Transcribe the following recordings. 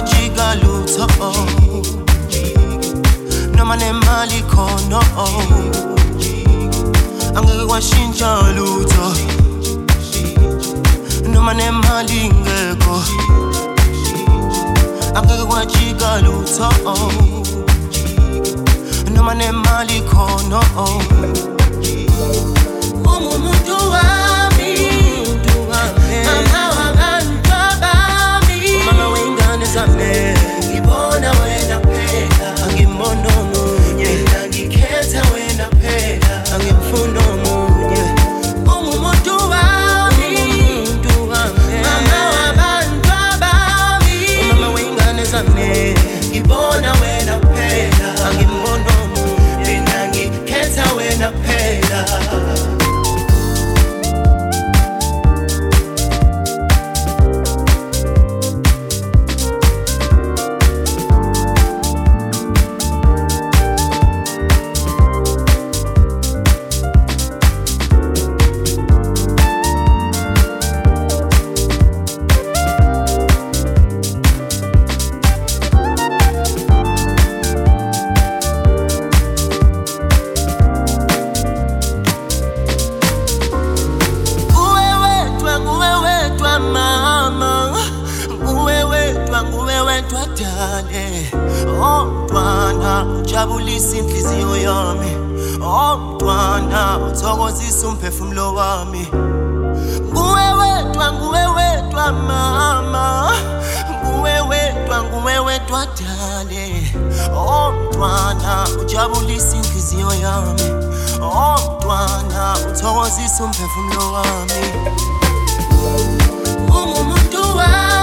jika lutho noma nemali khona. Angeke kwashintsha lutho. Noma nemali ingekho. Angeke kwajika lutho. Noma nemali khona. Ungumuntu wami uphakamise umphefumulo wami. Nguwe wedwa nguwe wedwa mama. Nguwe wedwa nguwe wedwa dale. Oh mntwana ujabulisa inhliziyo yami. Oh mntwana uthokozisa umphefumulo wami. Ungumuntu wami.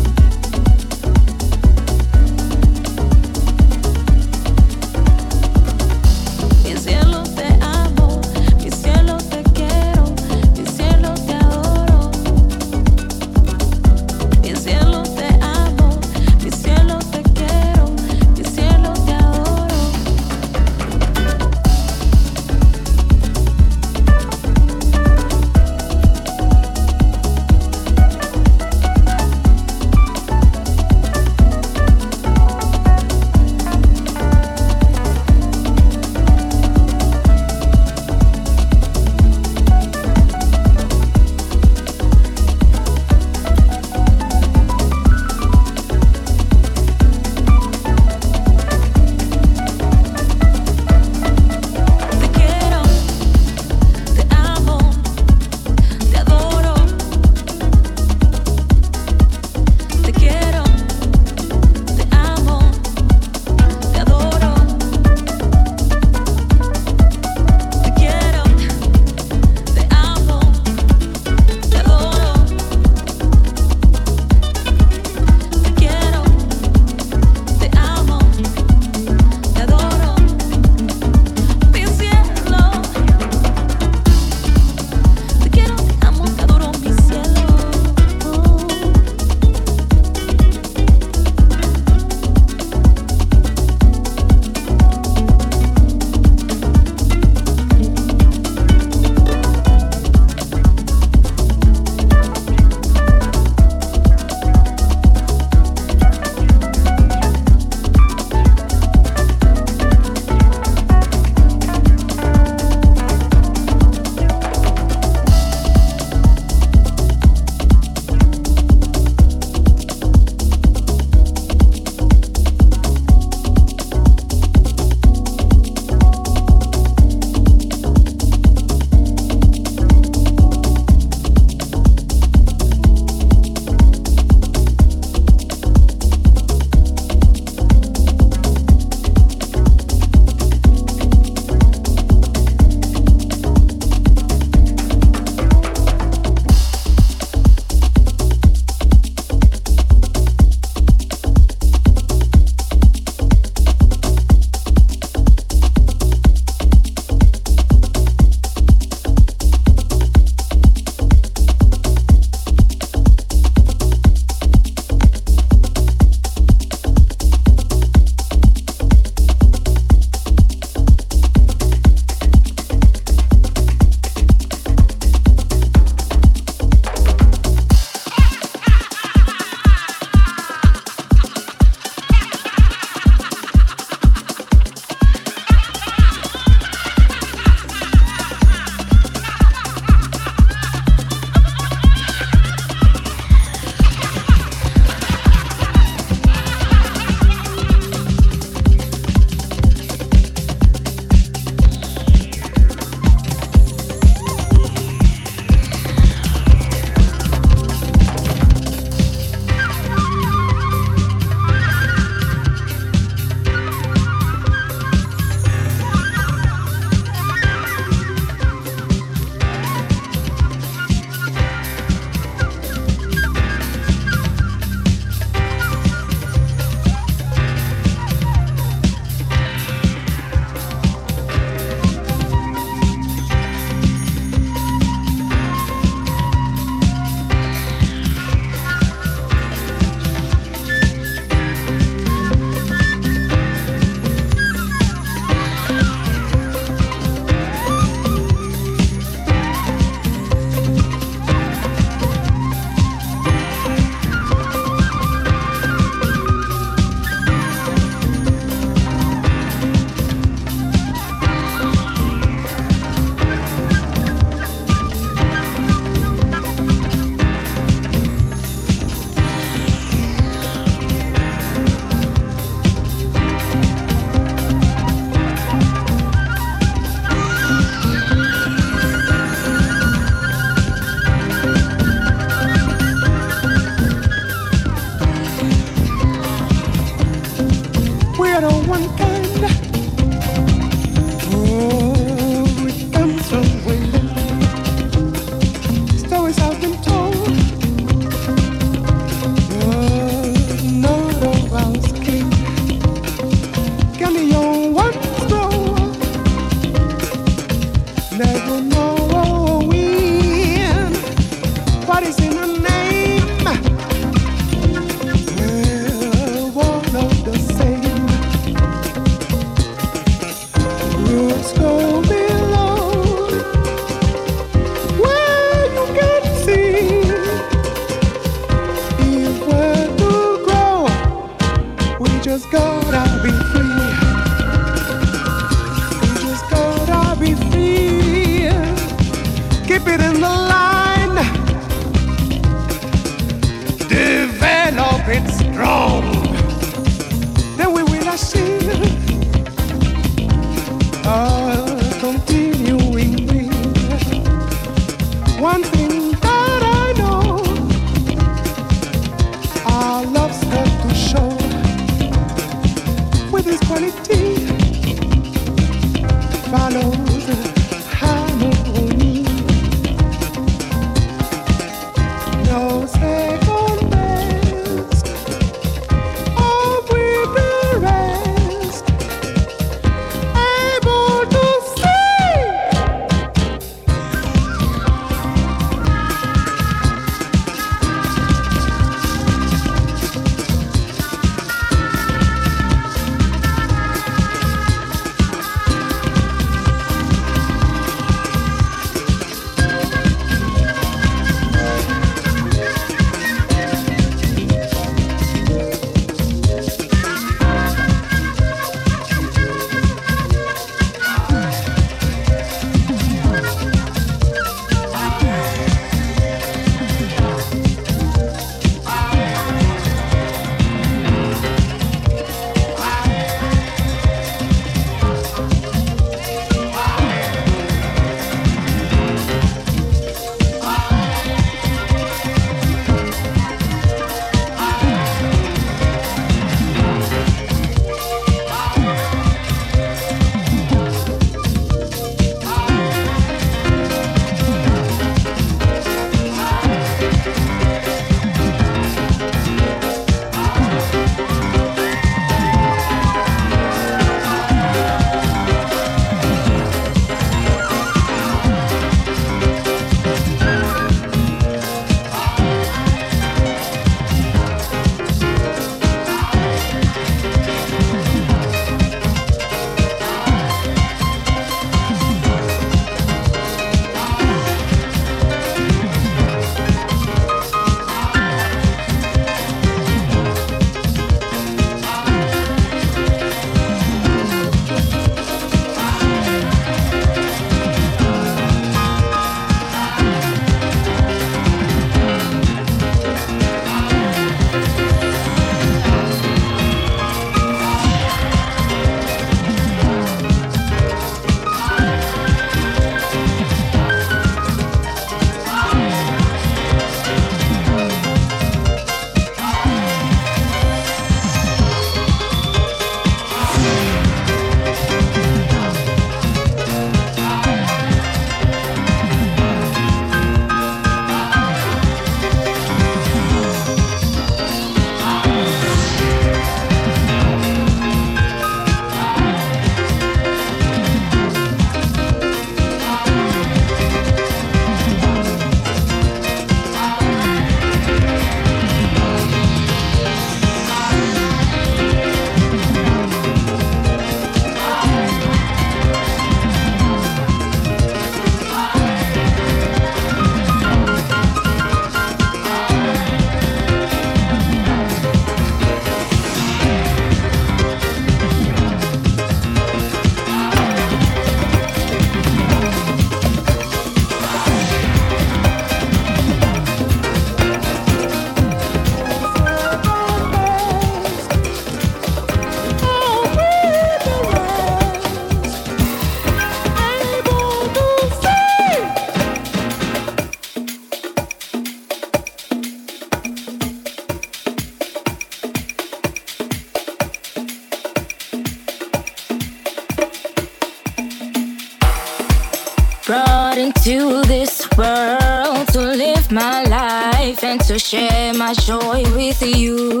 my joy with you.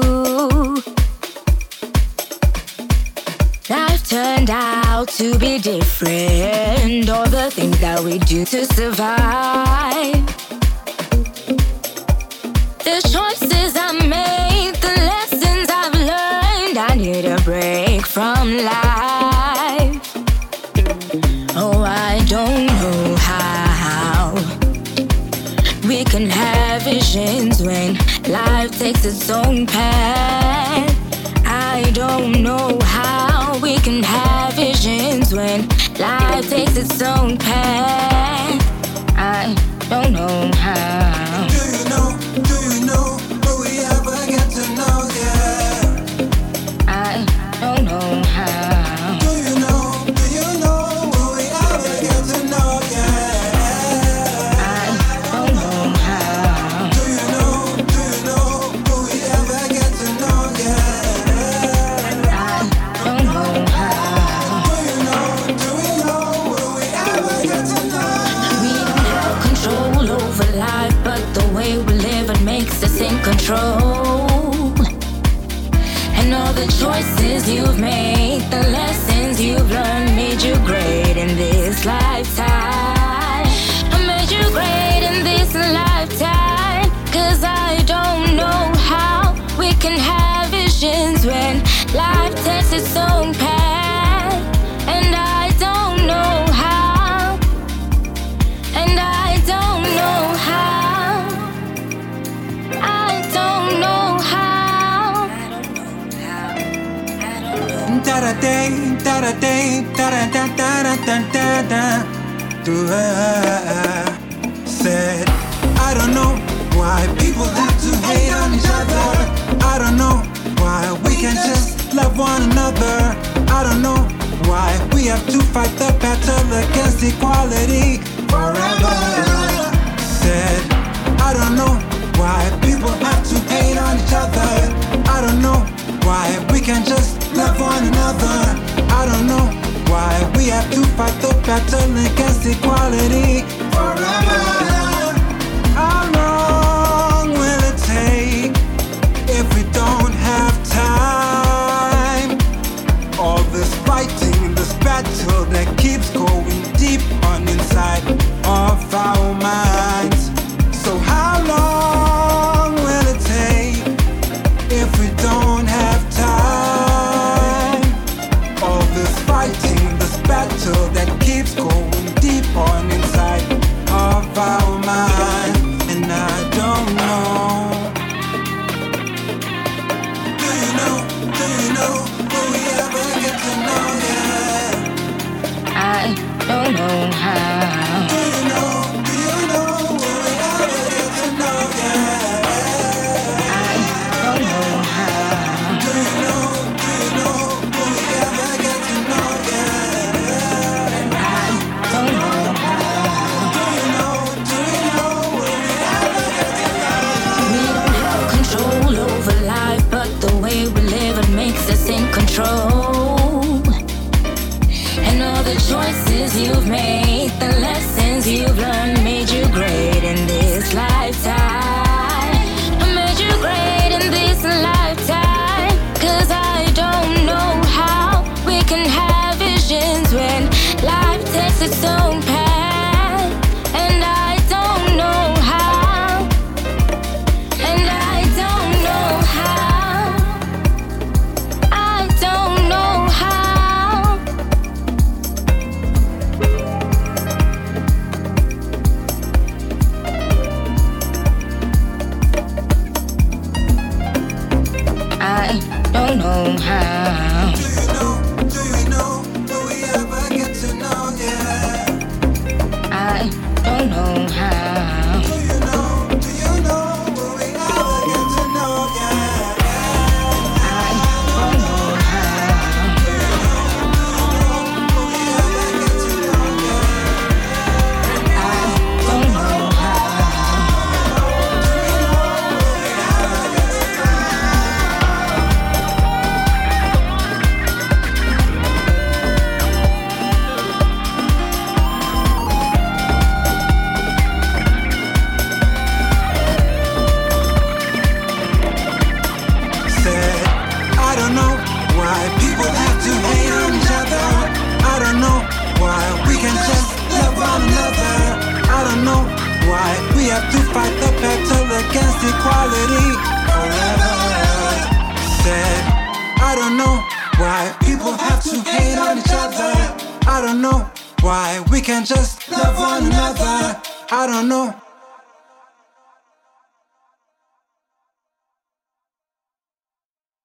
Life turned out to be different. All the things that we do to survive. its own path. I don't know how we can have visions when life takes its own path. I don't know how. this lifetime. I made you great in this lifetime. Cause I don't know how we can have visions when life takes its own path. And I don't know how. And I don't know how. I don't know how. I don't know how. I don't know da da da da da da da da I said I don't know why people have to hate on each other. I don't know why we can't just love one another. I don't know why we have to fight the battle against equality forever. to fight the battle against equality forever.